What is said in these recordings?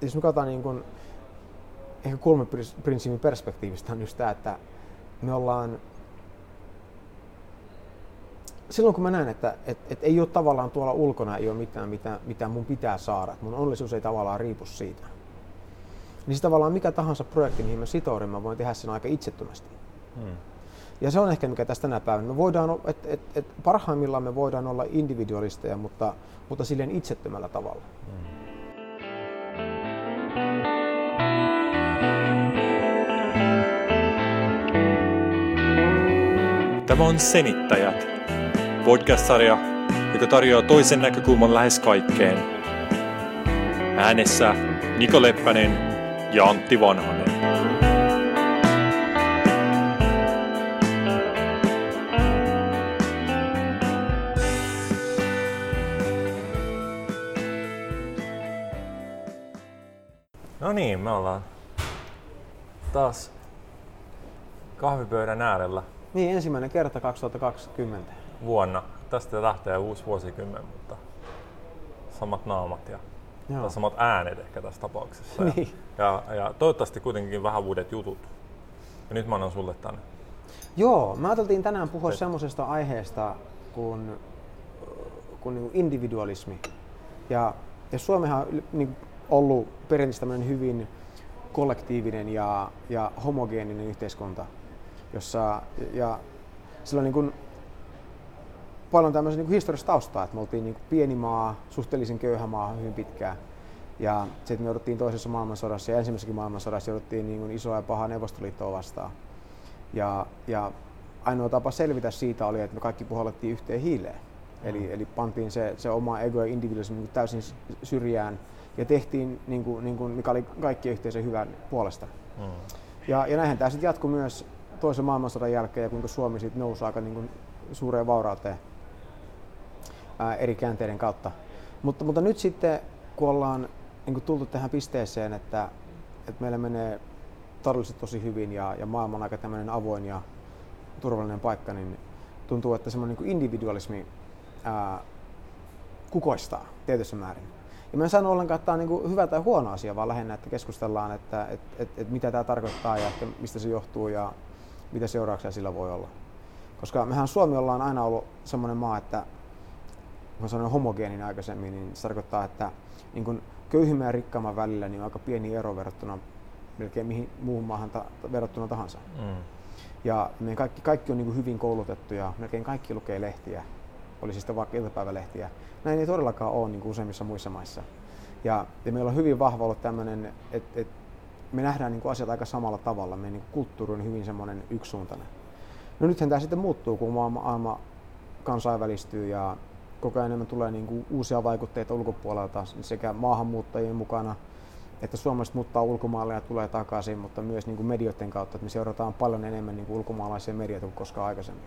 jos me katsotaan niin kuin, ehkä kulmaprinsiipin perspektiivistä on just tämä, että me ollaan silloin kun mä näen, että et, et ei ole tavallaan tuolla ulkona ei ole mitään, mitä, mitä mun pitää saada, että mun onnellisuus ei tavallaan riipu siitä, niin se tavallaan mikä tahansa projekti, mihin mä sitoudun, mä voin tehdä sen aika itsettömästi. Hmm. Ja se on ehkä mikä tästä tänä päivänä. Me voidaan, et, et, et parhaimmillaan me voidaan olla individualisteja, mutta, mutta silleen itsettömällä tavalla. Hmm. Tämä on Senittäjät, podcast-sarja, joka tarjoaa toisen näkökulman lähes kaikkeen. Äänessä Niko Leppänen ja Antti Vanhanen. No niin, me ollaan taas kahvipöydän äärellä. Niin, ensimmäinen kerta 2020 vuonna. Tästä lähtee uusi vuosikymmen, mutta samat naamat ja tai samat äänet ehkä tässä tapauksessa. Niin. Ja, ja, ja toivottavasti kuitenkin vähän uudet jutut. Ja nyt mä annan sulle tänne. Joo, mä ajateltiin tänään puhua semmoisesta aiheesta kuin, kuin niin individualismi. Ja, ja Suomehan on niin ollut perinteisesti hyvin kollektiivinen ja, ja homogeeninen yhteiskunta, jossa ja sillä on niin kuin paljon tämmöistä niin historiallista taustaa, että me oltiin niin pieni maa, suhteellisen köyhä maa hyvin pitkään. Ja sitten me jouduttiin toisessa maailmansodassa ja ensimmäisessäkin maailmansodassa jouduttiin niin isoa ja pahaa Neuvostoliittoa vastaan. Ja, ja ainoa tapa selvitä siitä oli, että me kaikki puhallettiin yhteen hiileen. Eli, eli pantiin se, se oma ego ja individualismi niin täysin syrjään ja tehtiin, niin kuin, niin kuin, mikä oli kaikkien yhteisen hyvän puolesta. Mm. Ja, ja näinhän tämä sitten jatkui myös toisen maailmansodan jälkeen ja kuinka Suomi sitten nousi aika niin kuin suureen vaurauteen ää, eri käänteiden kautta. Mutta, mutta nyt sitten, kun ollaan niin kuin tultu tähän pisteeseen, että, että meillä menee taloudellisesti tosi hyvin ja, ja maailma on aika tämmöinen avoin ja turvallinen paikka, niin tuntuu, että semmoinen niin individualismi ää, kukoistaa tietyssä määrin. Ja mä en sano ollenkaan, että tämä on niin hyvä tai huono asia, vaan lähinnä, että keskustellaan, että et, et, et mitä tämä tarkoittaa ja että mistä se johtuu ja mitä seurauksia sillä voi olla. Koska mehän Suomi ollaan aina ollut semmoinen maa, että kun sanoin homogeeninen aikaisemmin, niin se tarkoittaa, että niin kun köyhimmän ja rikkaamman välillä niin on aika pieni ero verrattuna melkein mihin muuhun maahan ta- verrattuna tahansa. Mm. Ja meidän kaikki, kaikki on niin hyvin koulutettu ja melkein kaikki lukee lehtiä, oli siis vaikka iltapäivälehtiä. Näin ei todellakaan ole niin kuin useimmissa muissa maissa. Ja, ja meillä on hyvin vahva ollut tämmöinen, että et me nähdään niin kuin asiat aika samalla tavalla. Meidän niin kulttuuri on hyvin semmoinen yksisuuntainen. No nythän tämä sitten muuttuu, kun maailma, kansainvälistyy ja koko ajan enemmän tulee niin kuin uusia vaikutteita ulkopuolelta sekä maahanmuuttajien mukana, että suomalaiset muuttaa ulkomaille ja tulee takaisin, mutta myös niin kuin medioiden kautta, että me seurataan paljon enemmän niin kuin ulkomaalaisia medioita kuin koskaan aikaisemmin.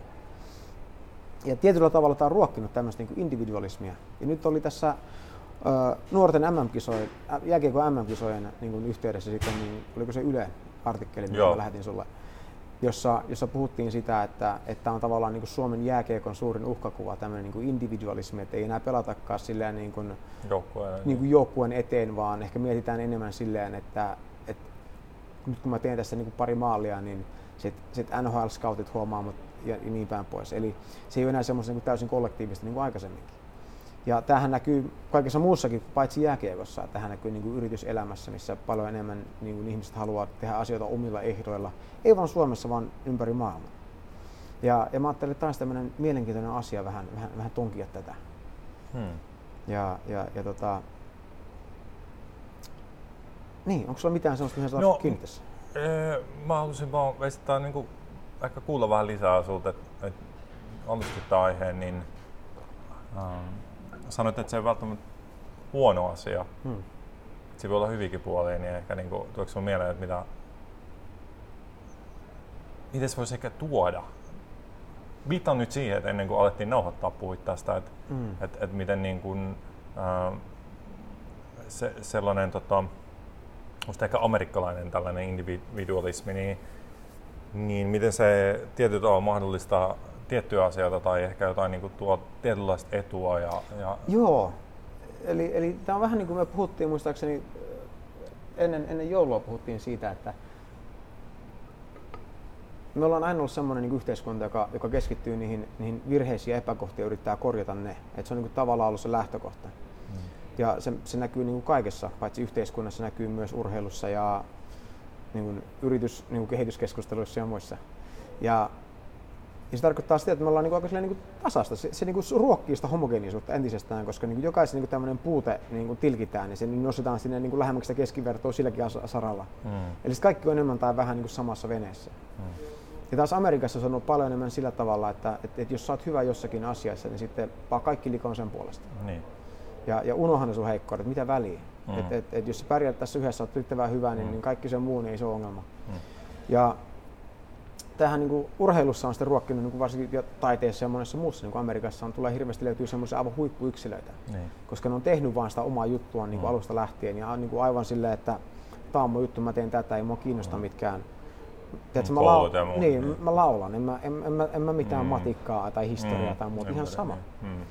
Ja tietyllä tavalla tämä on ruokkinut tämmöistä niin kuin individualismia. Ja nyt oli tässä nuorten MM-kisojen, jääkiekon MM-kisojen niin kuin yhteydessä sitten, niin oliko se Yle artikkeli, mitä mä lähetin sulle, jossa, jossa puhuttiin sitä, että, että on tavallaan niin kuin Suomen jääkiekon suurin uhkakuva, tämmöinen niin kuin individualismi, että ei enää pelatakaan silleen niin kuin, joukkueen, niin kuin joukkueen eteen, vaan ehkä mietitään enemmän silleen, että, että nyt kun mä teen tässä niin kuin pari maalia, niin sitten sit NHL-scoutit huomaa mut ja, ja niin päin pois. Eli se ei ole enää semmoista niin täysin kollektiivista niin kuin aikaisemminkin. Ja tämähän näkyy kaikessa muussakin, paitsi jääkiekossa. Tähän näkyy niin kuin yrityselämässä, missä paljon enemmän niin kuin ihmiset haluaa tehdä asioita omilla ehdoilla. Ei vain Suomessa, vaan ympäri maailmaa. Ja, ja mä ajattelin, että tämä olisi tämmöinen mielenkiintoinen asia vähän, vähän, vähän tunkia tätä. Hmm. Ja, ja, ja tota... Niin, onko sulla mitään sellaista, mihin sä no, kiinni tässä? Ee, mä haluaisin vaan esittää niin kuin, ehkä kuulla vähän lisää sulta, että et, tämä aiheen, niin ähm, sanoit, että se ei välttämättä huono asia. Hmm. Se voi olla hyvinkin puolia, niin ehkä niin kuin, tuoksi sun mieleen, että mitä, miten se voisi ehkä tuoda? Viittaan nyt siihen, että ennen kuin alettiin nauhoittaa, puhuit tästä, että, hmm. että, että miten niin kuin, äh, se, sellainen tota, ehkä amerikkalainen tällainen individualismi, niin, niin miten se tietyllä tavalla mahdollistaa tiettyjä asioita tai ehkä jotain niin kuin tuo tietynlaista etua. Ja, ja... Joo, eli, eli tämä on vähän niin kuin me puhuttiin muistaakseni ennen, ennen joulua puhuttiin siitä, että me ollaan aina ollut sellainen niin yhteiskunta, joka, joka keskittyy niihin, niihin virheisiin ja epäkohtiin ja yrittää korjata ne. Et se on niin kuin tavallaan ollut se lähtökohta. Mm. Ja se, se näkyy niin kuin kaikessa, paitsi yhteiskunnassa, se näkyy myös urheilussa ja niin kuin yritys, niin kuin kehityskeskusteluissa ja muissa. Ja, ja se tarkoittaa sitä, että me ollaan niin kuin aika niin kuin tasasta. Se, se niin kuin ruokkii sitä homogeenisuutta entisestään, koska niin kuin jokaisen niin kuin tämmöinen puute niin kuin tilkitään, niin se niin nostetaan sinne niin kuin lähemmäksi sitä keskivertoa silläkin saralla. Mm. Eli kaikki on enemmän tai vähän niin kuin samassa veneessä. Mm. Ja taas Amerikassa se on ollut paljon enemmän sillä tavalla, että, että, että jos sä oot hyvä jossakin asiassa, niin sitten vaan kaikki likoon sen puolesta. Niin. Ja, ja unohan ne sun heikkoudet, mitä väliä. Mm. Et, et, et jos sä pärjäät tässä yhdessä, oot riittävän hyvä, niin, mm. niin kaikki se muu niin ei se ole ongelma. Mm. Ja tähän niin kuin urheilussa on sitten ruokkinut niin kuin varsinkin jo taiteessa ja monessa muussa, niin kuin Amerikassa on, tulee hirveästi löytyy semmoisia aivan huippuyksilöitä, niin. koska ne on tehnyt vain sitä omaa juttua niin kuin mm. alusta lähtien ja niin kuin aivan silleen, että tämä on mun juttu, mä teen tätä, ei mua kiinnosta mm. mitkään Tiedätkö, mä, lau- niin, niin, mä laulan, en mä, en, en, mä, en mä mitään mm. matikkaa tai historiaa mm. tai muuta, ihan sama. Mm.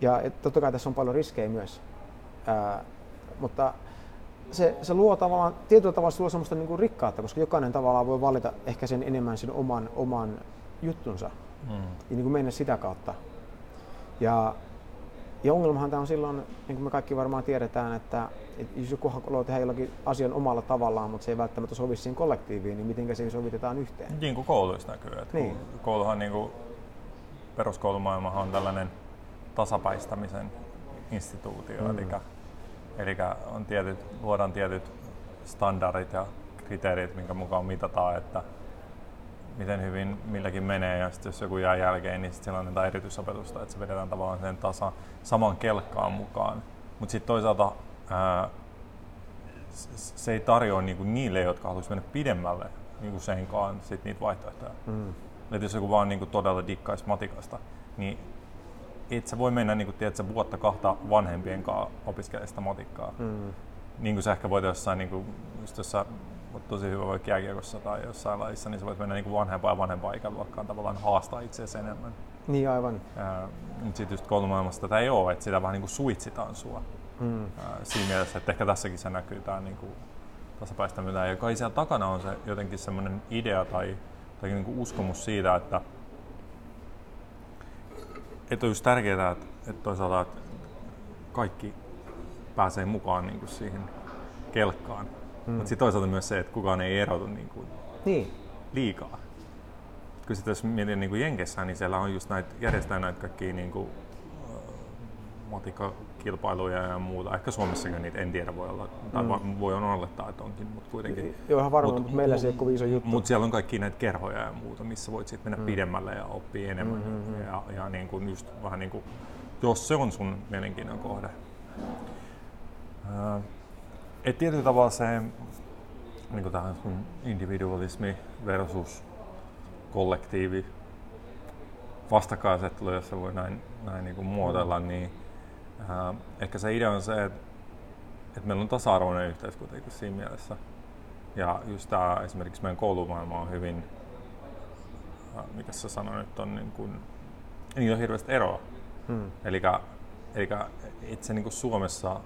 Ja et, totta kai tässä on paljon riskejä myös, Ää, mutta se, se luo tavallaan, tietyllä tavalla se luo semmoista niin kuin rikkautta, koska jokainen tavallaan voi valita ehkä sen enemmän sen oman, oman juttunsa mm. ja niin kuin mennä sitä kautta. Ja, ja ongelmahan tämä on silloin, niin kuin me kaikki varmaan tiedetään, että, että jos joku haluaa tehdä jollakin asian omalla tavallaan, mutta se ei välttämättä sovi siihen kollektiiviin, niin miten se sovitetaan yhteen? Niin kuin kouluissa näkyy. Että niin. Kouluhan, niin kuin, peruskoulumaailmahan on tällainen tasapäistämisen instituutio, mm. eli Eli on tietyt, luodaan tietyt standardit ja kriteerit, minkä mukaan mitataan, että miten hyvin milläkin menee ja sitten jos joku jää jälkeen, niin sitten silloin annetaan erityisopetusta, että se vedetään tavallaan sen tasa, saman kelkkaan mukaan. Mutta sitten toisaalta ää, se ei tarjoa niinku niille, jotka haluaisivat mennä pidemmälle niinku senkaan sit niitä vaihtoehtoja. Mm. Et jos joku vaan niinku todella dikkaisi matikasta, niin et sä voi mennä niin kuin, tiedät, vuotta kahta vanhempien kanssa opiskelemaan sitä matikkaa. Mm. Niin kuin sä ehkä voit jossain, niin kuin, just jossain tosi hyvä vaikka jääkiekossa tai jossain lajissa, niin sä voit mennä niin kuin vanhempaan ja vanhempaan ikäluokkaan tavallaan haastaa itseäsi enemmän. Niin aivan. Mutta sitten just koulumaailmassa tätä ei ole, että sitä vähän niin kuin suitsitaan sua. Mm. Ää, siinä mielessä, että ehkä tässäkin se näkyy tämä niin kuin tasapäistäminen. Ja kai siellä takana on se jotenkin semmoinen idea tai, tai niin kuin uskomus siitä, että että on just tärkeää, että, että toisaalta että kaikki pääsee mukaan niin kuin siihen kelkkaan. Mm. Mutta sitten toisaalta myös se, että kukaan ei erotu niin kuin niin. liikaa. Kun sitten jos mietin niin kuin Jenkessä, niin siellä on just näitä, järjestetään näitä kaikkia niin kuin, matikkakilpailuja ja muuta. Ehkä Suomessakin niitä en tiedä voi olla, tai mm. voi on olettaa, että onkin, mutta kuitenkin. Joo, ihan varmaan, mutta meillä se ei ole iso juttu. Mutta siellä on kaikki näitä kerhoja ja muuta, missä voit sitten mennä mm. pidemmälle ja oppia enemmän. Mm-hmm. Ja, ja niin kuin just vähän niin kuin, jos se on sun mielenkiinnon kohde. Uh, et tietyllä tavalla se niin kuin tähän sun individualismi versus kollektiivi vastakkainasettelu, jos se voi näin, näin niin kuin muotoilla, mm. niin ehkä se idea on se, että, että meillä on tasa-arvoinen yhteiskunta siinä mielessä. Ja just tämä esimerkiksi meidän koulumaailma on hyvin, äh, mikä se sana nyt on, niin kuin, niin on hirveästi eroa. Hmm. Eli itse niin kuin Suomessa,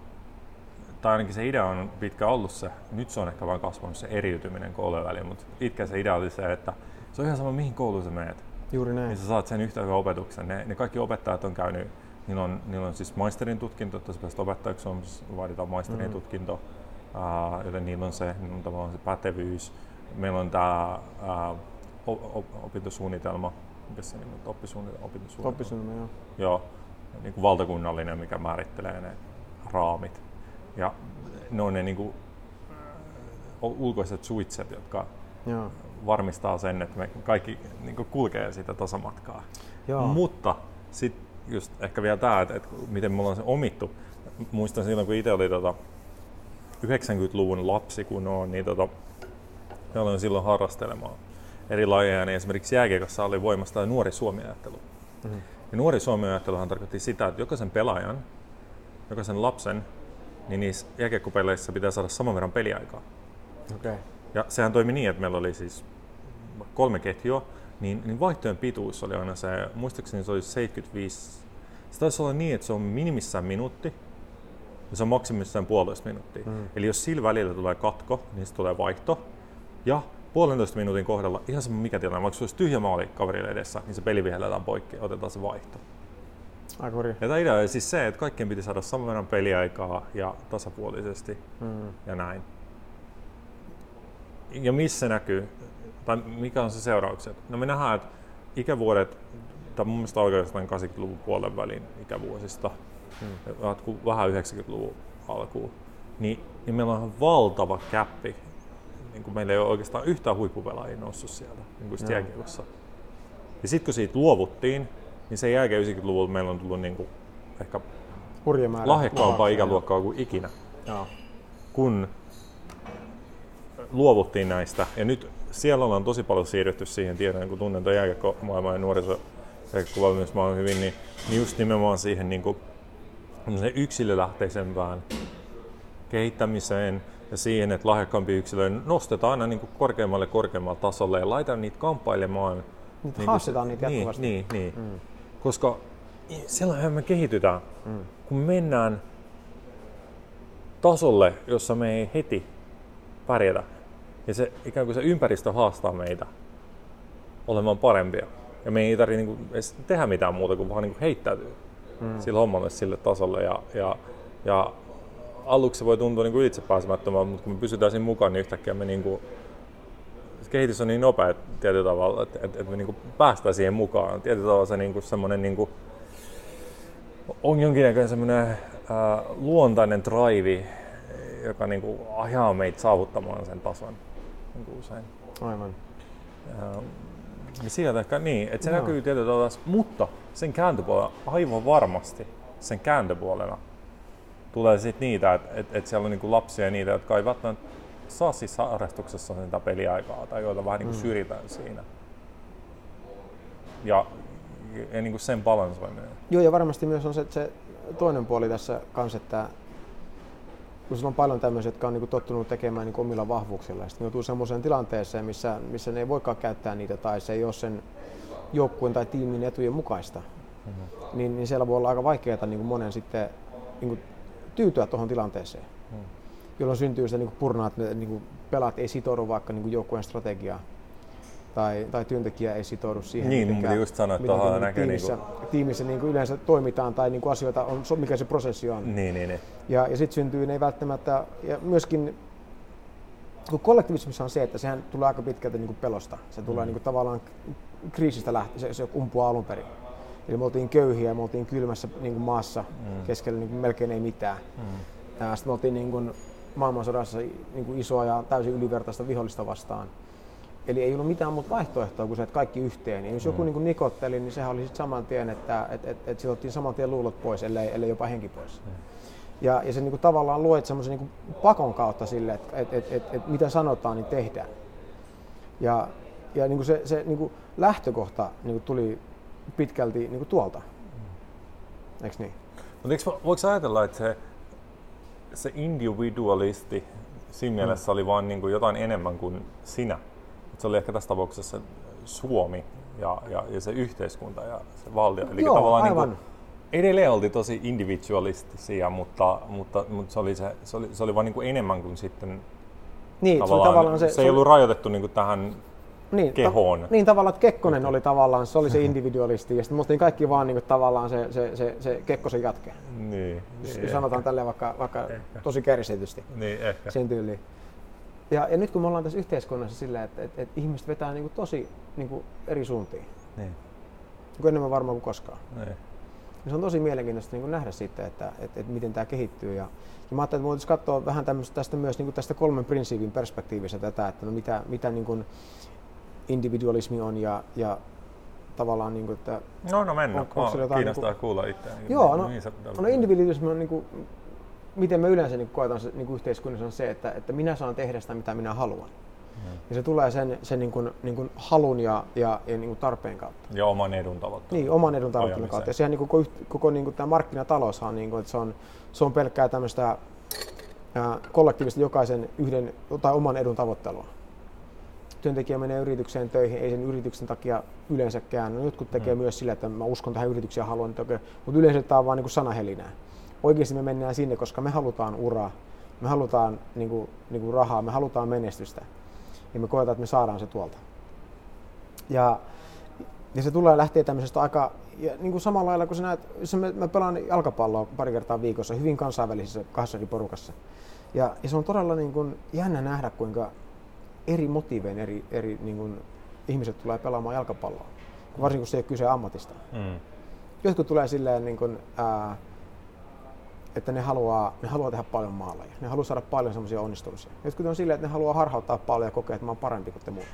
tai ainakin se idea on pitkä ollut se, nyt se on ehkä vain kasvanut se eriytyminen koulujen väliin, mutta pitkä se idea oli se, että se on ihan sama mihin kouluun sä menet. Juuri näin. Niin sä saat sen yhtä hyvän opetuksen. Ne, ne kaikki opettajat on käynyt Niillä on, niillä on siis maisterin tutkinto, että sä pääset opettajaksi, on, vaaditaan maisterin mm. tutkinto, uh, joten niillä on se, niillä on tavallaan se pätevyys. Meillä on tämä opintosuunnitelma, mikä se nimi on, oppisuunnitelma. Oppisuunnitelma, joo. Joo, niin kuin valtakunnallinen, mikä määrittelee ne raamit. Ja ne on ne niin kuin, ulkoiset suitset, jotka Joo. varmistaa sen, että me kaikki niin kuin kulkee sitä tasamatkaa. Joo. Mutta sitten just ehkä vielä tämä, että, että miten me ollaan se omittu. Muistan silloin, kun itse oli tota 90-luvun lapsi, kun on, niin tota, me aloin silloin harrastelemaan eri lajeja, niin esimerkiksi jääkiekossa oli voimassa nuori Suomi-ajattelu. Mm-hmm. Ja nuori Suomi-ajatteluhan tarkoitti sitä, että jokaisen pelaajan, jokaisen lapsen, niin niissä jääkiekkopeleissä pitää saada saman verran peliaikaa. Okay. Ja sehän toimi niin, että meillä oli siis kolme ketjua, niin, niin vaihtojen pituus oli aina se, muistaakseni se oli 75, se taisi olla niin, että se on minimissään minuutti, ja se on maksimissaan puolitoista minuuttia. Mm. Eli jos sillä välillä tulee katko, niin se tulee vaihto. Ja puolentoista minuutin kohdalla, ihan sama mikä tilanne, vaikka se olisi tyhjä maali kaverille edessä, niin se peli vihelletään poikki ja otetaan se vaihto. Aika hurja. Ja tämä idea on siis se, että kaikkien piti saada saman verran peliaikaa ja tasapuolisesti Mm. ja näin. Ja missä näkyy, tai mikä on se seuraukset? No me nähdään, että ikävuodet, tai mun mielestä oikeastaan 80-luvun puolen välin ikävuosista, Mm. jatkuu vähän 90-luvun alkuun, niin, niin meillä on ihan valtava käppi. Niin kuin meillä ei ole oikeastaan yhtään huippupelaajia noussut sieltä niin kuin jääkiekossa. Ja sitten kun siitä luovuttiin, niin sen jälkeen 90-luvulla meillä on tullut niin kuin ehkä lahjakkaampaa ikäluokkaa kuin ikinä, Joo. kun luovuttiin näistä. Ja nyt siellä ollaan tosi paljon siirrytty siihen, tiedän kun tunnen tuon jääkiekkomaailman ja nuoriso jääkiekkovalmennusmaailman hyvin, niin, niin just nimenomaan siihen niin kuin, yksilölähteisempään kehittämiseen ja siihen, että lahjakkaampi yksilö nostetaan aina niin kuin korkeammalle korkeammalle tasolle ja laitetaan niitä kamppailemaan. Niin haastetaan se- niitä jatkuvasti. Niin, niin, niin. Mm. Koska silloinhan me kehitytään, Mm. kun mennään tasolle, jossa me ei heti pärjätä. Ja se ikään kuin se ympäristö haastaa meitä olemaan parempia. Ja me ei tarvitse niinku edes tehdä mitään muuta kuin vaan niinku heittäytyä Mm. sillä hommalle sille tasolle. Ja, ja, ja aluksi se voi tuntua niinku itsepääsemättömältä, mutta kun me pysytään siinä mukaan, niin yhtäkkiä me niinku, se kehitys on niin nopea tietyllä tavalla, että, että, että me niinku päästään siihen mukaan. Tietyllä tavalla se niinku semmoinen niinku, on jonkinnäköinen semmoinen luontainen drive, joka niinku ajaa meitä saavuttamaan sen tason niinku usein. Aivan. Ää, niin sieltä ehkä niin, että se Joo. näkyy tietyllä tavalla, mutta sen kääntöpuolella aivan varmasti sen kääntöpuolena tulee sitten niitä, että et, et siellä on niinku lapsia ja niitä, jotka ei välttämättä saa siis harrastuksessa sitä peliaikaa tai joita vähän niinku Mm. syrjitään siinä. Ja, ja niinku sen balansoiminen. Joo, ja varmasti myös on se, se toinen puoli tässä kanssa, että kun sulla on paljon tämmöisiä, jotka on niinku tottunut tekemään niinku omilla vahvuuksilla, ja sitten joutuu semmoiseen tilanteeseen, missä, missä ne ei voikaan käyttää niitä, tai se ei ole sen joukkueen tai tiimin etujen mukaista, Mm-hmm. niin, niin siellä voi olla aika vaikeaa niin monen sitten niin tyytyä tuohon tilanteeseen, Mm. jolloin syntyy sitä niin purnaa, että ne niin pelaat ei sitoudu vaikka niin joukkueen strategiaan, tai, tai työntekijä ei sitoudu siihen, Niin, mitenkä- just sanoa, tuohon niinku näkee tiimissä, niinku- tiimissä niinku yleensä toimitaan tai niinku asioita on, mikä se prosessi on. Niin, niin, niin. Ja, ja sitten syntyy ne välttämättä, ja myöskin kun kollektivismissa on se, että sehän tulee aika pitkälti niinku pelosta. Se tulee Mm. niinku tavallaan kriisistä lähtien, se, se kumpuaa alun perin. Eli me oltiin köyhiä, me oltiin kylmässä niinku maassa, Mm. keskellä niinku melkein ei mitään. Mm. Sitten me oltiin niinku maailmansodassa niinku isoa ja täysin ylivertaista vihollista vastaan. Eli ei ollut mitään muuta vaihtoehtoa kuin se, että kaikki yhteen. Ja jos joku Mm. niinku nikotteli, niin sehän oli sitten saman tien, että et, et, et sit otettiin saman tien luulot pois, ellei, ellei jopa henki pois. Mm. Ja, ja se niinku tavallaan luet semmoisen niinku pakon kautta sille, että et, et, et, et mitä sanotaan, niin tehdään. Ja, ja niinku se, se niinku lähtökohta niinku tuli pitkälti niinku tuolta. Eikö niin? Mutta eikö, voiko ajatella, että se, se individualisti siinä mielessä oli vaan niin kuin jotain enemmän kuin sinä? Se oli ehkä tässä tapauksessa Suomi ja, ja, ja se yhteiskunta ja se valtio. Eli Joo, tavallaan aivan. Niin kuin, edelleen oltiin tosi individualistisia, mutta, mutta, mutta se, oli se, se, oli, se oli vaan niin kuin enemmän kuin sitten Niin, se, oli tavallaan, tavallaan se, se, ei ollut rajoitettu niin kuin tähän niin, kehoon. Ta, niin tavallaan, että Kekkonen oli tavallaan, se oli se individualisti ja sitten me oltiin kaikki vaan niinku tavallaan se, se, se, se Kekkosen jatke. niin, Jos niin, sanotaan tälleen vaikka, vaikka Ehkä. tosi kärsitysti niin, ehkä. sen tyyliin. Ja, ja nyt kun me ollaan tässä yhteiskunnassa silleen, että, että, että ihmiset vetää niinku tosi niinku eri suuntiin, Niin, niin enemmän varmaan kuin koskaan. niin. Ja se on tosi mielenkiintoista niin nähdä sitten, että, että, että miten tämä kehittyy. Ja, ja mä ajattelin, että voitaisiin katsoa vähän tämmöistä, tästä myös niin tästä kolmen prinsiipin perspektiivistä tätä, että no mitä, mitä niin kuin individualismi on ja, ja tavallaan, niin kuin, että No, no mennään. Sillä kiinnostaa niinku- kuulla itse. Joo, no, Niin sä- no individualismi on niin kuin, miten me yleensä niin koetaan se, niin kuin yhteiskunnassa on se, että, että minä saan tehdä sitä, mitä minä haluan. Mm. Ja se tulee sen, sen niin kuin, niin kuin halun ja, ja, ja niin kuin tarpeen kautta. Ja oman edun tavoittelun. Niin, oman edun tavoittelun kautta. Ja sehän niin koko, yht- koko niin kuin tämä markkinataloushan on, niin kuin, että se on, se on pelkkää tämmöistä ää, kollektiivista jokaisen yhden tai oman edun tavoittelua. Työntekijä menee yritykseen töihin, ei sen yrityksen takia yleensäkään. No, jotkut tekee Mm. myös sillä, että mä uskon tähän yritykseen ja haluan, mutta yleensä tämä on vaan niin kuin sanahelinää. Oikeasti me mennään sinne, koska me halutaan uraa, me halutaan niin kuin, niin kuin rahaa, me halutaan menestystä. Ja me koetaan, että me saadaan se tuolta. Ja, ja se tulee lähteä tämmöisestä aika, ja niin kuin samalla lailla kun sä näet, jos mä, mä pelaan jalkapalloa pari kertaa viikossa hyvin kansainvälisessä kahdessa porukassa. Ja, ja se on todella niin kuin jännä nähdä, kuinka eri motiivein eri, eri niin kuin ihmiset tulee pelaamaan jalkapalloa, varsinkin kun se ei ole kyse ammatista. Mm. Jotkut tulee silleen, niin kuin, ää, että ne haluaa, ne haluaa tehdä paljon maaleja, ne haluaa saada paljon semmoisia onnistumisia. Jotkut on silleen, että ne haluaa harhauttaa paljon ja kokea, että mä oon parempi kuin te muut.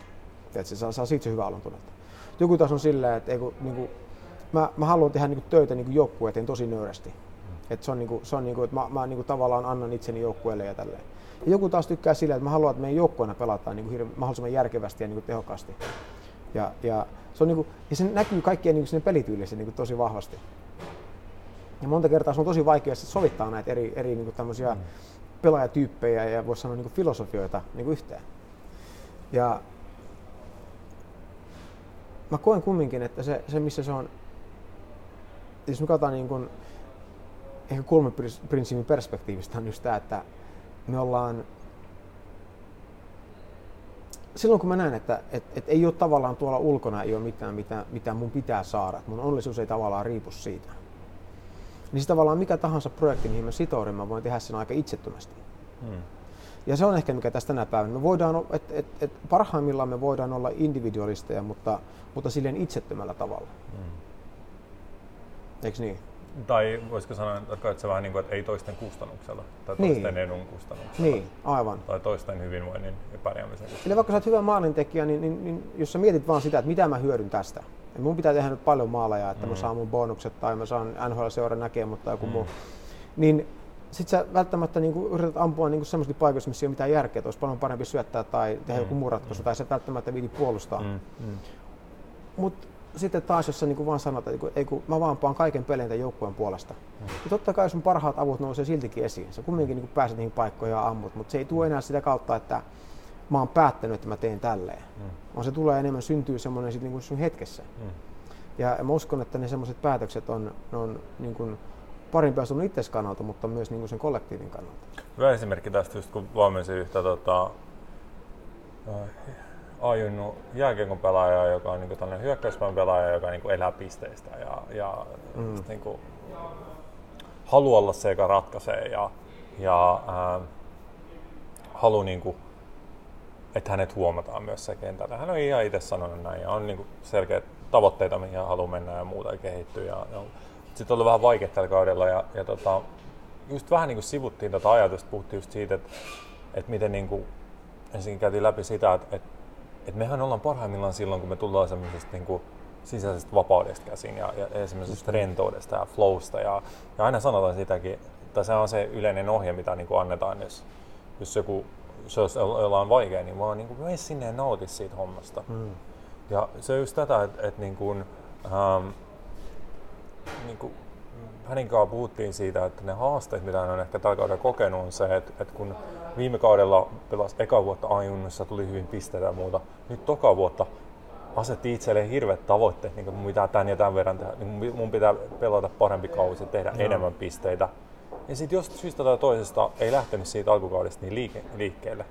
Että se saa, saa siitä se hyvä tunnetta. Joku taas on silleen, että ei, kun, niin kuin, mä, mä haluan tehdä niin kuin, töitä niin joukkueeteen tosi nöyrästi. Että se on, niin kuin, se on niin kuin, että mä, mä niin kuin, tavallaan annan itseni joukkueelle ja tälleen. Ja joku taas tykkää sillä, että mä haluan, että meidän joukkueena pelataan niin kuin hirve, mahdollisimman järkevästi ja niin kuin tehokkaasti. Ja, ja, se on niin kuin, ja se näkyy kaikkien niin kuin pelityylissä niin kuin tosi vahvasti. Ja monta kertaa se on tosi vaikea sovittaa näitä eri, eri niin kuin tämmöisiä mm. pelaajatyyppejä ja voisi sanoa niin kuin filosofioita niin kuin yhteen. Ja mä koen kumminkin, että se, se missä se on, jos me katsotaan niin kuin, ehkä kolme prinsiipin perspektiivistä on just tämä, että me ollaan silloin kun mä näen, että et, et ei ole tavallaan tuolla ulkona ei ole mitään, mitä, mitä mun pitää saada, mun onnellisuus ei tavallaan riipu siitä, niin se tavallaan mikä tahansa projekti, mihin mä sitoudun, mä voin tehdä sen aika itsettömästi. Hmm. Ja se on ehkä mikä tästä tänä päivänä. Me voidaan, et, et, et parhaimmillaan me voidaan olla individualisteja, mutta, mutta silleen itsettömällä tavalla. Hmm. Eikö niin? Tai voisiko sanoa, että se vähän niin kuin, että ei toisten kustannuksella tai niin. toisten niin. edun kustannuksella. Niin, aivan. Tai toisten hyvinvoinnin ja pärjäämisen Eli vaikka sä oot hyvä maalintekijä, niin, niin, niin, jos sä mietit vaan sitä, että mitä mä hyödyn tästä. Ja mun pitää tehdä nyt paljon maaleja, että mm. mä saan mun bonukset tai mä saan NHL-seura näkee, mutta joku mm. muu. Niin sit sä välttämättä niinku yrität ampua niinku semmoisissa paikoissa, missä ei ole mitään järkeä, että olisi paljon parempi syöttää tai tehdä mm. joku muu ratkaisu, mm. tai sä välttämättä viiti puolustaa. Mm. Mm. Mutta sitten taas, jos sä niin vaan sanot, että ei, kun mä vaan paan kaiken pelin tämän joukkueen puolesta. Mm. Ja totta kai sun parhaat avut nousee siltikin esiin. Sä kumminkin niin pääset niihin paikkoihin ja ammut, mutta se ei tule enää sitä kautta, että mä oon päättänyt, että mä teen tälleen. Mm. Vaan se tulee enemmän, syntyy semmoinen sit niin sun hetkessä. Mm. Ja mä uskon, että ne semmoiset päätökset on, ne on niin kuin parempia sun itses kannalta, mutta myös niin kuin sen kollektiivin kannalta. Hyvä esimerkki tästä, just kun valmensin yhtä tota, ajunnut jääkiekon pelaaja, joka on niin tällainen hyökkäyspään pelaaja, joka niin elää pisteistä ja, ja mm. niin kuin, haluaa olla se, joka ratkaisee ja, ja ää, haluaa, niin kuin, että hänet huomataan myös se kentällä. Hän on ihan itse sanonut näin ja on niin selkeät tavoitteita, mihin hän haluaa mennä ja muuta ja kehittyä. Ja, ja sitten oli vähän vaikea tällä kaudella ja, ja tota, just vähän niin kuin sivuttiin tätä ajatusta, puhuttiin just siitä, että, että miten niin kuin, ensinnäkin käytiin läpi sitä, että, että et mehän ollaan parhaimmillaan silloin, kun me tullaan semmoisesta niin kuin sisäisestä vapaudesta käsin ja, ja esimerkiksi rentoudesta ja flowsta. Ja, ja aina sanotaan sitäkin, että se on se yleinen ohje, mitä niin kuin annetaan, jos, jos joku se olisi jollain vaikea, niin vaan niin kuin, mene sinne ja nauti siitä hommasta. Mm. Ja se on just tätä, että, että niin kuin, ähm, niin kuin hänen kanssaan puhuttiin siitä, että ne haasteet, mitä hän on ehkä tällä kaudella kokenut, on se, että, että kun viime kaudella pelasi eka vuotta ajunnossa, tuli hyvin pisteitä ja muuta, nyt toka vuotta asetti itselleen hirveät tavoitteet, niin kuin mun pitää tämän ja tämän verran tehdä, niin mun pitää pelata parempi kausi, tehdä no. enemmän pisteitä. Ja sitten jos syystä tai toisesta ei lähtenyt siitä alkukaudesta niin liike, liikkeelle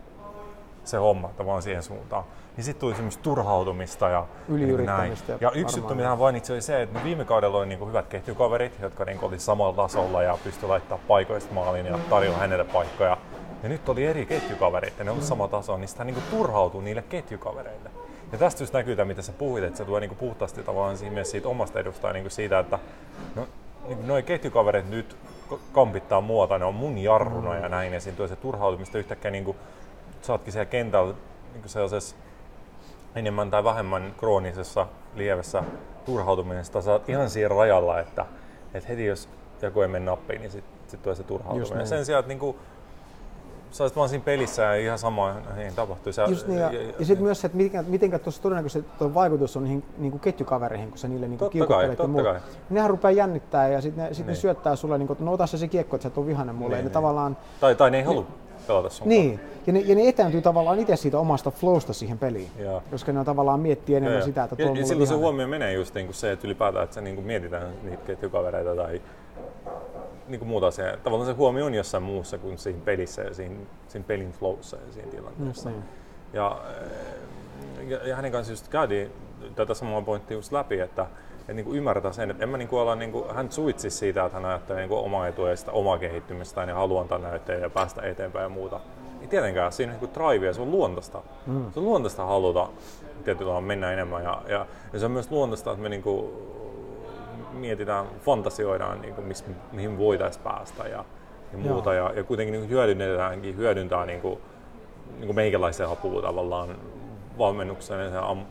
se homma, vaan siihen suuntaan niin sitten tuli semmoista turhautumista ja niin näin. Ja yksi juttu, mitä hän mainitsi, oli se, että viime kaudella oli niinku hyvät ketjukaverit, jotka niinku oli samalla tasolla ja pystyi laittamaan paikoista maalin ja tarjoamaan hänelle paikkoja. Ja nyt oli eri ketjukaverit ja ne olivat sama taso, niin sitä niinku turhautui niille ketjukavereille. Ja tästä just näkyy, mitä sä puhuit, että se tulee niinku puhtaasti tavallaan siinä siitä omasta edusta ja niinku siitä, että no, niin noi ketjukaverit nyt kampittaa muuta, ne on mun jarruna mm. ja näin, ja siinä tulee se turhautumista yhtäkkiä niinku, sä ootkin siellä kentällä niin sellaisessa enemmän tai vähemmän kroonisessa lievessä turhautumisessa sä oot ihan siinä rajalla, että, että heti jos joku ei mene nappiin, niin sitten sit tulee se turhautuminen. Niin. Sen sijaan, että niinku, sä olisit vaan siinä pelissä ja ihan sama niin tapahtuu. Sä, Just niin, ja, ja, ja, ja sitten myös se, että miten, miten tuossa todennäköisesti tuo vaikutus on niihin niin kuin ketjukavereihin, kun sä niille niin kiukuttelet ja muuta. Nehän rupeaa jännittää ja sitten ne, sit niin. ne syöttää sulle, niin kuin, no ota se, se kiekko, että sä tuu vihanen mulle. Niin, ja ne niin. tavallaan, tai, tai ne ei halua pelata sun Niin, ja ne, ja ne etääntyy tavallaan itse siitä omasta flowsta siihen peliin, ja. koska ne tavallaan miettii enemmän ja, sitä, että tuo ja, ja silloin se huomio menee just niin kuin se, että ylipäätään, että se niin kuin mietitään niitä ketjukavereita tai niin kuin muuta asiaa. Tavallaan se huomio on jossain muussa kuin siinä pelissä ja siinä, siinä pelin flowssa ja siinä tilanteessa. Just niin. Ja, ja, ja hänen kanssa just käytiin tätä samaa pointtia just läpi, että, että niin kuin ymmärtää sen, että en mä niin kuin olla, niin kuin, hän suitsi siitä, että hän ajattelee niin kuin omaa etua ja sitä omaa kehittymistä ja haluaa antaa näytteen ja päästä eteenpäin ja muuta. Ei tietenkään, siinä on niin drive ja se on luontaista. Mm. Se on luontaista haluta tietyllä mennä enemmän ja, ja, ja, se on myös luontaista, että me niin kuin mietitään, fantasioidaan, niin kuin, miss, mihin voitaisiin päästä ja, ja muuta. Ja, ja kuitenkin niin hyödynnetäänkin, hyödyntää niin kuin, niin kuin meikäläisen apua tavallaan valmennukseen ja am,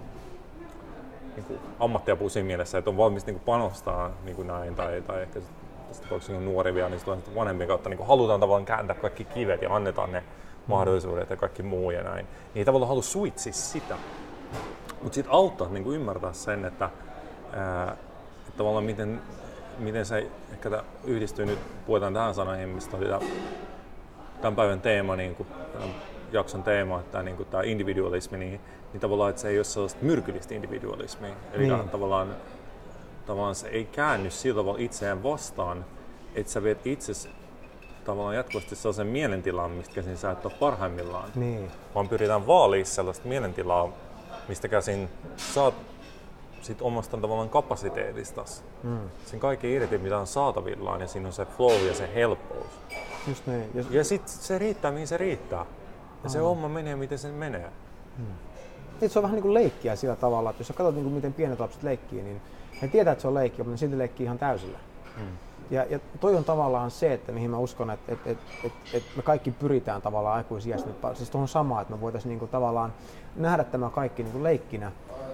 niin kuin ammattiapu siinä mielessä, että on valmis niin kuin panostaa niin kuin näin, tai, tai ehkä tapauksessa niin nuori vielä, niin sitten vanhempien kautta niin kuin halutaan tavallaan kääntää kaikki kivet ja annetaan ne mm. mahdollisuudet ja kaikki muu ja näin. Niin ei tavallaan halua suitsi sitä. Mutta sitten auttaa niin kuin ymmärtää sen, että, ää, että tavallaan miten, miten se ehkä yhdistyy nyt, puhutaan tähän sanoihin, mistä oli tämän päivän teema, niin kuin, jakson teema, että niin kuin tämä individualismi, niin, niin tavallaan että se ei ole sellaista myrkyllistä individualismia. Eli niin. tavallaan, tavallaan se ei käänny sillä tavalla itseään vastaan, että sä viet itse tavallaan jatkuvasti sellaisen mielentilan, mistä käsin sä et ole parhaimmillaan. Niin. Vaan pyritään vaalimaan sellaista mielentilaa, mistä käsin saat sit omasta tavallaan kapasiteetistasi. Mm. Sen kaikki irti, mitä on saatavillaan, ja siinä on se flow ja se helppous. Just niin. Ja, ja sitten se riittää, mihin se riittää. Ja se homma menee, miten se menee. Niin, se on vähän niin kuin leikkiä sillä tavalla, että jos sä katsot, niin kuin miten pienet lapset leikkii, niin ne tietää, että se on leikki, mutta ne silti leikkii ihan täysillä. Hmm. Ja, ja toi on tavallaan se, että mihin mä uskon, että, että, että, että, että me kaikki pyritään tavallaan aikuisiästä. Siis tuohon samaan, että me voitaisiin niin kuin tavallaan nähdä tämä kaikki niin kuin leikkinä,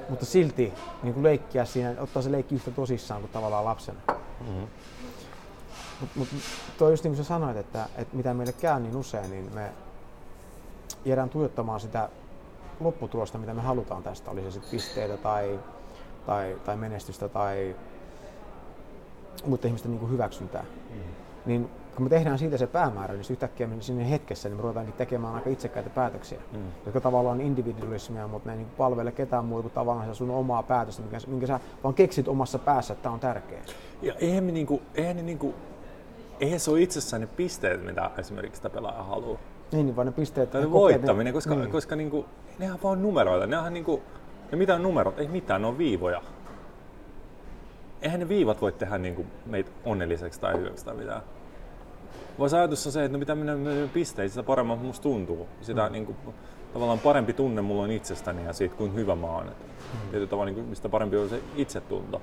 mutta silti niin kuin leikkiä siinä, ottaa se leikki yhtä tosissaan kuin tavallaan lapsena. Mm-hmm. Mutta mut, toi just niin kuin sä sanoit, että, että mitä meille käy niin usein, niin me jäädään tuijottamaan sitä lopputulosta, mitä me halutaan tästä, oli se sitten pisteitä tai, tai, tai menestystä tai muiden ihmisten niin kuin hyväksyntää. Mm. Niin kun me tehdään siitä se päämäärä, niin yhtäkkiä me sinne hetkessä niin me ruvetaankin tekemään aika itsekkäitä päätöksiä, mm. jotka tavallaan on individualismia, mutta ne ei niin palvele ketään muuta kuin tavallaan sun omaa päätöstä, minkä, minkä sä vaan keksit omassa päässä, että tämä on tärkeä. Ja eihän, me niinku, eihän, ne niinku, eihän se ole itsessään ne pisteet, mitä esimerkiksi sitä pelaaja haluaa. Niin, niin vaan ne pisteet... Tai voittaminen, koska, niin. koska niinku, nehän vaan numeroita. Nehän niinku, ja mitä on numerot? Ei mitään, ne on viivoja. Eihän ne viivat voi tehdä niinku meitä onnelliseksi tai hyväksi tai mitään. Voisi ajatus on se, että no mitä minä pisteitä, sitä paremmin musta tuntuu. Sitä mm. niinku, tavallaan parempi tunne mulla on itsestäni ja siitä, kuin hyvä mä oon. Mm. Tietyllä tavalla, niin mistä parempi on se itsetunto.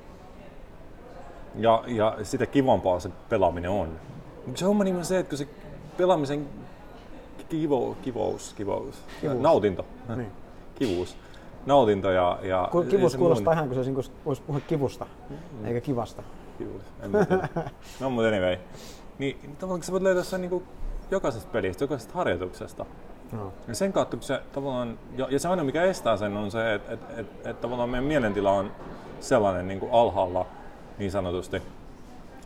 Ja, ja sitä kivampaa se pelaaminen on. Mutta se homma niin on se, että kun se pelaamisen kivo, kivous, kivous, kivuus. nautinto, niin. kivuus, nautinto ja... ja Kivus kuulostaa mun... ihan kuin se olisi, voisi puhua kivusta, mm. eikä kivasta. Kivus, en No mutta anyway. Niin, niin tavallaan sä voit löytää sen niin kuin jokaisesta pelistä, jokaisesta harjoituksesta. No. Ja sen kautta, kun se tavallaan, ja, ja se aina mikä estää sen on se, että et, et, et, tavallaan meidän mielentila on sellainen niin kuin alhaalla niin sanotusti,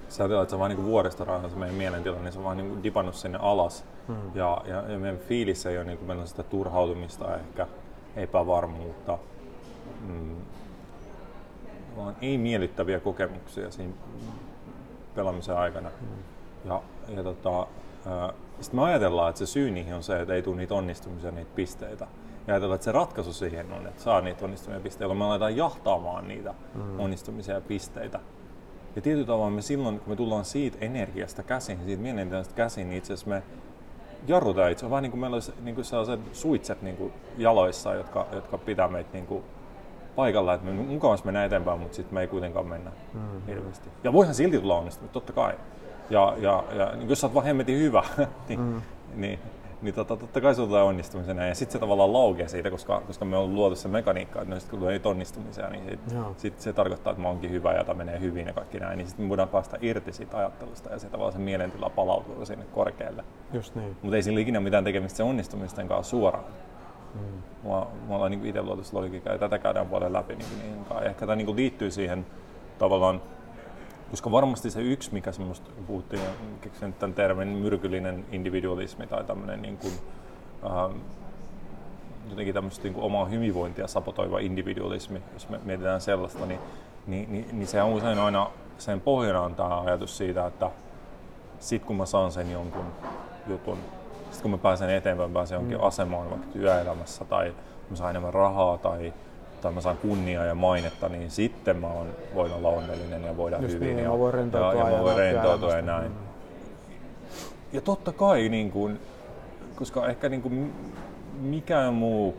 sä ajatellaan, että se on vain niin vuoristorauha se meidän mielentila, niin se on vain niin dipannut sinne alas. Hmm. Ja, ja, ja, meidän fiilis ei ole niin kuin, meillä on sitä turhautumista ehkä, epävarmuutta, mm, vaan ei miellyttäviä kokemuksia siinä pelaamisen aikana. Hmm. Ja, ja tota, sitten me ajatellaan, että se syy niihin on se, että ei tule niitä onnistumisia, niitä pisteitä. Ja ajatellaan, että se ratkaisu siihen on, että saa niitä onnistumisia pisteitä, jolloin me aletaan jahtaamaan niitä mm. onnistumisia ja pisteitä. Ja tietyllä tavalla me silloin, kun me tullaan siitä energiasta käsin, siitä mielentilasta käsin, niin itse asiassa me jarrutaan itse. On vähän niin kuin meillä olisi niin kuin sellaiset suitset niin kuin jaloissa, jotka, jotka pitää meitä niin kuin paikalla, että me mukavasti mennään eteenpäin, mutta sitten me ei kuitenkaan mennä mm-hmm. hirveästi. Ja voihan silti tulla onnistumista, totta kai. Ja, ja, ja niin jos sä oot vaan hemmetin hyvä, niin, mm. niin, niin tota, totta kai se tulee onnistumisena. Ja sitten se tavallaan laukee siitä, koska, koska me on luotu se mekaniikka, että no sit, kun tulee onnistumisia, niin sit, sit se tarkoittaa, että mä oonkin hyvä ja menee hyvin ja kaikki näin. Niin sitten me voidaan päästä irti siitä ajattelusta ja se tavallaan se mielentila palautuu sinne korkealle. Just niin. Mutta ei sillä ikinä mitään tekemistä se onnistumisten kanssa suoraan. Mm. Mä, mä ollaan niin itse luotu logiikkaa ja tätä käydään paljon läpi. Niin, niin, ehkä tämä niin liittyy siihen tavallaan koska varmasti se yksi, mikä semmoista puhuttiin, keksin tämän termin myrkyllinen individualismi tai tämmöinen niin kuin, ähm, jotenkin tämmöistä niin kuin omaa hyvinvointia sapotoiva individualismi, jos me mietitään sellaista, niin, niin, niin, niin se on usein aina sen pohjana on tämä ajatus siitä, että sit kun mä saan sen jonkun jutun, sit kun mä pääsen eteenpäin, pääsen jonkin mm. asemaan vaikka työelämässä tai mä saan enemmän rahaa tai tai mä saan kunniaa ja mainetta, niin sitten mä oon, voin olla onnellinen ja voida Just hyvin. niin, ja, mä voin rentoutua ja, ja, ja mä voin rentoutua ja näin. Ja totta kai, niin kuin, koska ehkä niin kuin, mikään muu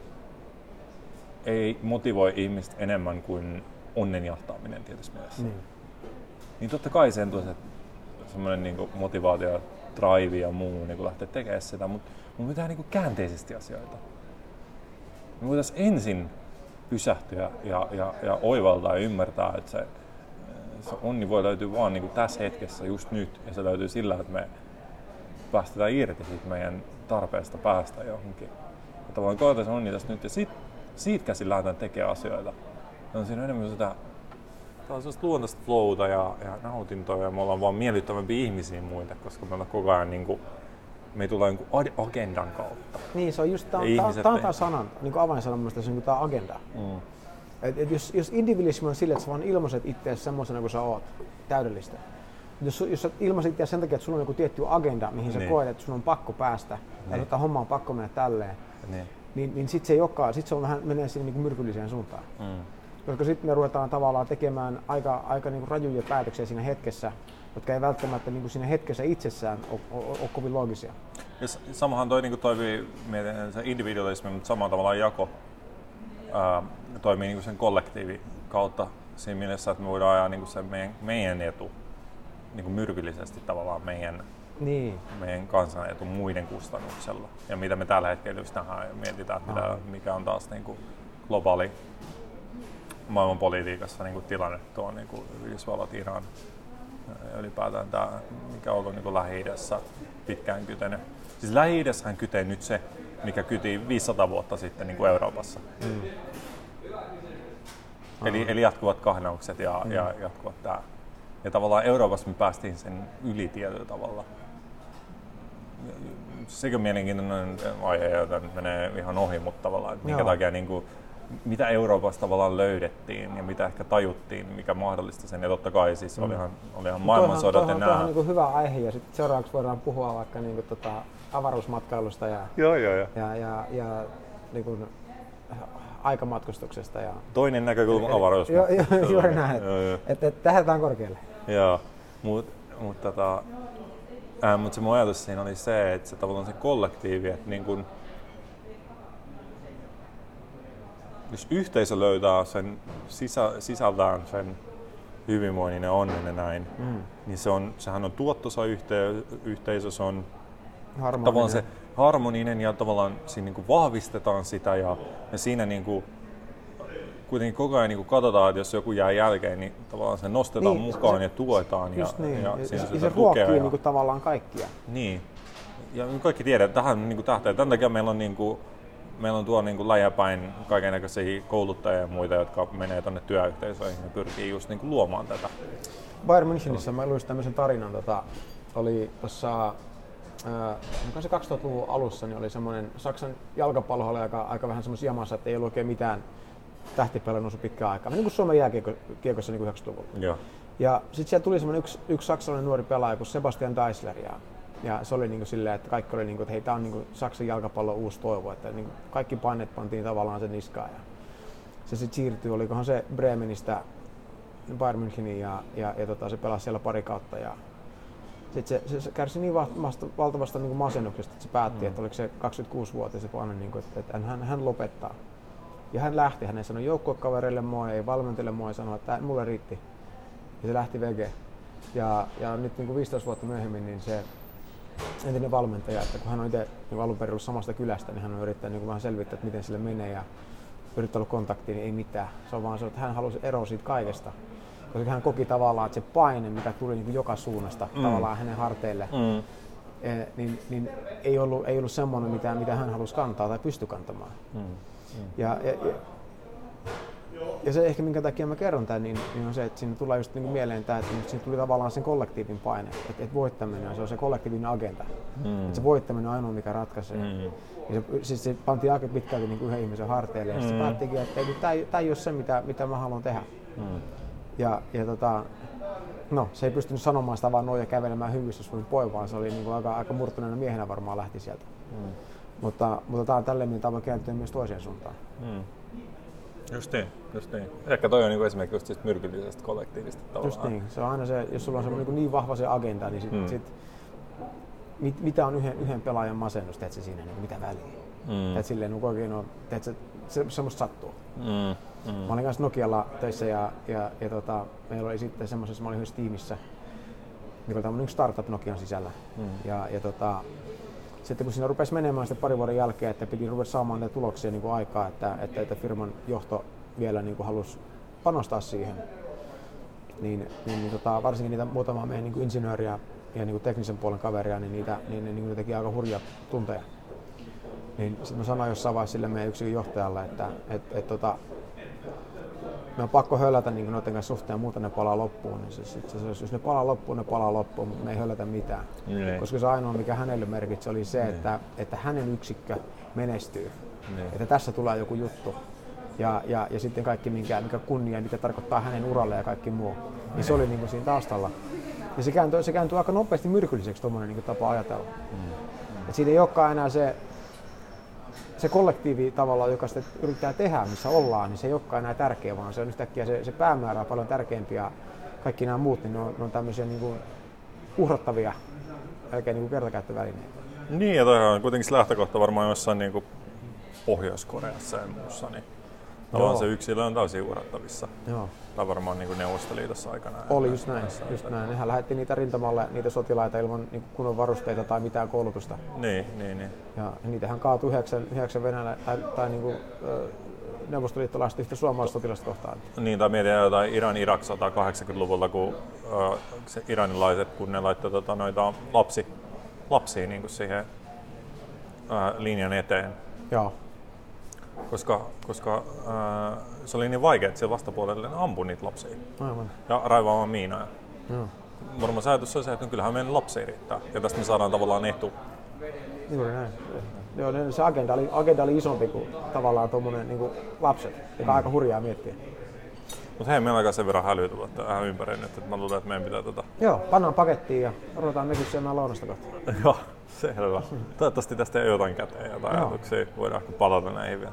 ei motivoi ihmistä enemmän kuin onnen jahtaaminen tietysti mielessä. Niin. Niin totta kai sen se semmoinen niin motivaatio, drive ja muu niin lähteä tekemään sitä, mutta mun pitää niin käänteisesti asioita. Me voitaisiin ensin pysähtyä ja, ja, ja oivaltaa ja ymmärtää, että se, se onni voi löytyä vaan niin tässä hetkessä, just nyt, ja se löytyy sillä, että me päästetään irti siitä meidän tarpeesta päästä johonkin. Ja tavallaan koetaan se onni tässä nyt, ja sit, siitä käsin lähdetään tekemään asioita. Ja on siinä enemmän sitä sellaista luontaista flowta ja, ja nautintoa ja me ollaan vaan miellyttävämpiä ihmisiä muille, koska me ollaan koko ajan niin kuin, me ei tulla niin kuin agendan kautta. Niin, se on just, tämä on, ei- tämä sanan, niin kuin avainsana mun mielestä, se on niin tämä agenda. Mm. Et, et jos, jos individualismi on sille, että sä vaan ilmaiset itseäsi semmoisena kuin sä oot, täydellistä. Jos, jos sä ilmaiset itseäsi sen takia, että sulla on joku tietty agenda, mihin sä Niin. koet, että sun on pakko päästä, tai Niin. että homma on pakko mennä tälleen, Niin. niin, niin sit se ei olekaan, sit se on vähän, menee sinne niin myrkylliseen suuntaan. Mm. Koska sitten me ruvetaan tavallaan tekemään aika, aika niin kuin rajuja päätöksiä siinä hetkessä, jotka ei välttämättä niin kuin siinä hetkessä itsessään ole, ole, ole kovin loogisia. Ja samahan toi niin toimii, mietin, se individualismi, mutta samalla tavalla jako ää, toimii niin sen kollektiivin kautta siinä mielessä, että me voidaan ajaa niin se meidän, meidän etu niin kuin myrkyllisesti tavallaan meidän, Niin. meidän kansan etu muiden kustannuksella. Ja mitä me tällä hetkellä just nähdään ja mietitään, että mitä, mikä on taas niin kuin globaali maailmanpolitiikassa niin kuin tilanne tuo niin kuin Yhdysvallat, Iran ylipäätään tämä, mikä on ollut niin Lähi-idässä pitkään kytenyt. Siis Lähi-idässähän kytee nyt se, mikä kyti 500 vuotta sitten niin kuin Euroopassa. Mm. Eli, eli jatkuvat kahnaukset ja, Mm. ja jatkuvat tämä. Ja tavallaan Euroopassa me päästiin sen yli tietyllä tavalla. Sekin on mielenkiintoinen aihe, jota nyt menee ihan ohi, mutta tavallaan, että minkä Joo. takia niin kuin, mitä Euroopassa tavallaan löydettiin ja mitä ehkä tajuttiin, mikä mahdollisti sen. Ja totta kai siis Mm. olihan, olihan maailmansodat ja toihan, toihan nämä. on niin hyvä aihe ja sitten seuraavaksi voidaan puhua vaikka niin kuin, tota, avaruusmatkailusta ja, Joo, joo, joo. ja, ja, ja niin kuin, aikamatkustuksesta. Ja, Toinen näkökulma avaruus. Joo, joo, juuri näin. Että et, tähdätään korkealle. Joo, mutta mut, tota, ää, mut se mun ajatus siinä oli se, että se tavallaan se kollektiivi, että niin kun, jos yhteisö löytää sen sisä, sisältään sen hyvinvoinnin ja onnen ja näin, Mm. niin se on, sehän on tuottosa yhte, yhteisö, se on Harmoninen. tavallaan se harmoninen ja tavallaan siinä niin kuin vahvistetaan sitä ja, ja siinä niin kuin, kuitenkin koko ajan niin katsotaan, että jos joku jää jälkeen, niin tavallaan se nostetaan Niin, mukaan se- ja tuetaan. Just ja, niin. ja, Ja, ja, ja se tukea ruokkii ja- niin kuin, tavallaan kaikkia. niin. Ja kaikki tiedetään, että tähän niin kuin tähtää. Tämän takia meillä on, niin kuin, meillä on tuolla niin läjäpäin kaikenlaisia kouluttajia ja muita, jotka menee tuonne työyhteisöihin ja pyrkii just niin kuin luomaan tätä. Bayern Münchenissä mä luin tämmöisen tarinan, tota, oli tuossa äh, se 2000-luvun alussa, niin oli semmoinen Saksan jalkapallo oli aika, aika vähän semmoisessa jamassa, että ei ollut oikein mitään tähtipelejä noussut pitkään aikaa. Niin kuin Suomen jääkiekossa niin kuin 90-luvulla. Joo. Ja sitten siellä tuli semmoinen yksi, yksi saksalainen nuori pelaaja kuin Sebastian Deisler. Ja, ja se oli niin silleen, että kaikki oli niin kuin, että hei, tämä on niin Saksan jalkapallon uusi toivo. Että niin kaikki paineet pantiin tavallaan sen niskaan. Ja se sitten siirtyi, olikohan se Bremenistä Bayern Müncheniin ja, ja, ja tota, se pelasi siellä pari kautta. Ja sitten se, se, kärsi niin valtavasta, valtavasta niin masennuksesta, että se päätti, mm. että oliko se 26-vuotias se paine, niin kuin, että, että hän, hän lopettaa. Ja hän lähti, hän ei sanoi joukkuekavereille moi, ei valmentajille moi, sanoi, että mulle riitti. Ja se lähti vege. Ja, ja nyt niin kuin 15 vuotta myöhemmin, niin se entinen valmentaja, että kun hän on itse niin alun perin ollut samasta kylästä, niin hän on yrittänyt niin vähän selvittää, että miten sille menee ja yrittänyt olla kontaktiin, niin ei mitään. Se on vaan se, että hän halusi eroa siitä kaikesta. Koska hän koki tavallaan, että se paine, mikä tuli niin kuin joka suunnasta mm. tavallaan hänen harteille, Mm. eh, niin, niin ei, ollut, ei ollut semmoinen, mitä, mitä hän halusi kantaa tai pysty kantamaan. Mm. Ja, ja, ja, ja se ehkä minkä takia mä kerron tämän, niin, niin on se, että siinä tulee just niin mieleen tämä, että siinä tuli tavallaan sen kollektiivin paine, että, että voittaminen se on se kollektiivinen agenda. Mm. Että se voittaminen on ainoa, mikä ratkaisee. Mm. Ja se, siis se pantiin aika pitkälti niin kuin yhden ihmisen harteille ja mm. se päättikin, että tämä, ei, tämä ei ole se, mitä, mitä mä haluan tehdä. Mm. Ja, ja tota, No, se ei pystynyt sanomaan sitä vaan noin ja kävelemään hyvissä sun poi, vaan se oli niin kuin aika, aika murtuneena miehenä varmaan lähti sieltä. Mm. Mutta, mutta tämä on tälleen, mitä voi kääntyä myös toiseen suuntaan. Mm. Just niin, just niin. Ehkä toi on niin esimerkki just siitä myrkyllisestä kollektiivista tavallaan. Just niin, se on aina se, jos sulla on se niin, niin vahva se agenda, niin sit, mm. sit mit, mitä on yhden, yhden pelaajan masennus, teet se siinä, niin mitä väliä. Mm. Teet silleen, niin oikein on, teet se, se, semmoista sattuu. Mm. Mm. Mä olin kanssa Nokialla töissä ja, ja, ja tota, meillä oli sitten semmoisessa, mä olin yhdessä tiimissä, mikä oli tämmöinen startup Nokian sisällä. Mm. Ja, ja tota, sitten kun siinä rupesi menemään sitten parin vuoden jälkeen, että piti ruveta saamaan näitä tuloksia niin kuin aikaa, että, että, että firman johto vielä niin kuin halusi panostaa siihen, niin, niin, niin tota, varsinkin niitä muutamaa meidän niin kuin insinööriä ja niin kuin teknisen puolen kaveria, niin niitä, niin ne, niin ne teki aika hurjia tunteja. Niin sitten mä sanoin jossain vaiheessa sille meidän yksikön johtajalle, että et, et, tota, me on pakko hölätä niin noiden kanssa suhteen ja muuten ne palaa loppuun. Niin se, se, se, jos ne palaa loppuun, ne palaa loppuun, mutta me ei hölätä mitään. Ne. Koska se ainoa, mikä hänelle merkitsi, oli se, että, että hänen yksikkö menestyy. Ne. Että tässä tulee joku juttu. Ja, ja, ja sitten kaikki, mikä, mikä kunnia, mitä tarkoittaa hänen uralle ja kaikki muu. Niin se oli niin kuin siinä taustalla. Ja se kääntyi, se kääntyi aika nopeasti myrkylliseksi tuommoinen niin tapa ajatella. Mm. Et siitä ei olekaan enää se, se kollektiivi tavallaan, joka sitä yrittää tehdä, missä ollaan, niin se ei olekaan enää tärkeä, vaan se on yhtäkkiä se, se päämäärä on paljon tärkeämpi ja kaikki nämä muut, niin ne on, ne on tämmöisiä niin kuin uhrattavia, oikein niin kuin kertakäyttövälineitä. Niin, ja toi on kuitenkin lähtökohta varmaan jossain niin kuin Pohjois-Koreassa ja muussa, niin Tavallaan se yksilö on täysin uhrattavissa. Joo. Tai varmaan niin kuin Neuvostoliitossa aikana. Oli just näin, just näin. Nehän lähetti niitä rintamalle, niitä sotilaita ilman niin kunnon varusteita tai mitään koulutusta. Niin, niin, niin. Ja niitähän kaatui yhdeksän, yhdeksän Venäjä, tai, tai niin kuin, neuvostoliittolaista yhtä suomalaista sotilasta kohtaan. Niin, tai mietitään jotain Iran Irak 80-luvulta, kun uh, se iranilaiset, kun ne laittoi tota, noita lapsi, lapsia niin kuin siihen uh, linjan eteen. Joo koska, koska ää, se oli niin vaikea, että siellä vastapuolelle ampui niitä lapsia. Aivan. Ja raivaamaan miinoja. Joo. Varmaan se ajatus on se, että kyllähän meidän lapsi riittää. Ja tästä me saadaan tavallaan etu. Juuri näin. Joo, se agenda oli, agenda oli isompi kuin tavallaan tuommoinen niin lapset, joka mm. aika hurjaa miettiä. Mutta hei, meillä on aika sen verran hälyä tähän ympäri nyt, että mä luulen, että meidän pitää tota... Joo, pannaan pakettiin ja odotetaan mekin syömään lounasta kohta. Joo, selvä. Toivottavasti tästä ei jotain käteen jotain ajatuksia. Voidaan palata näihin vielä.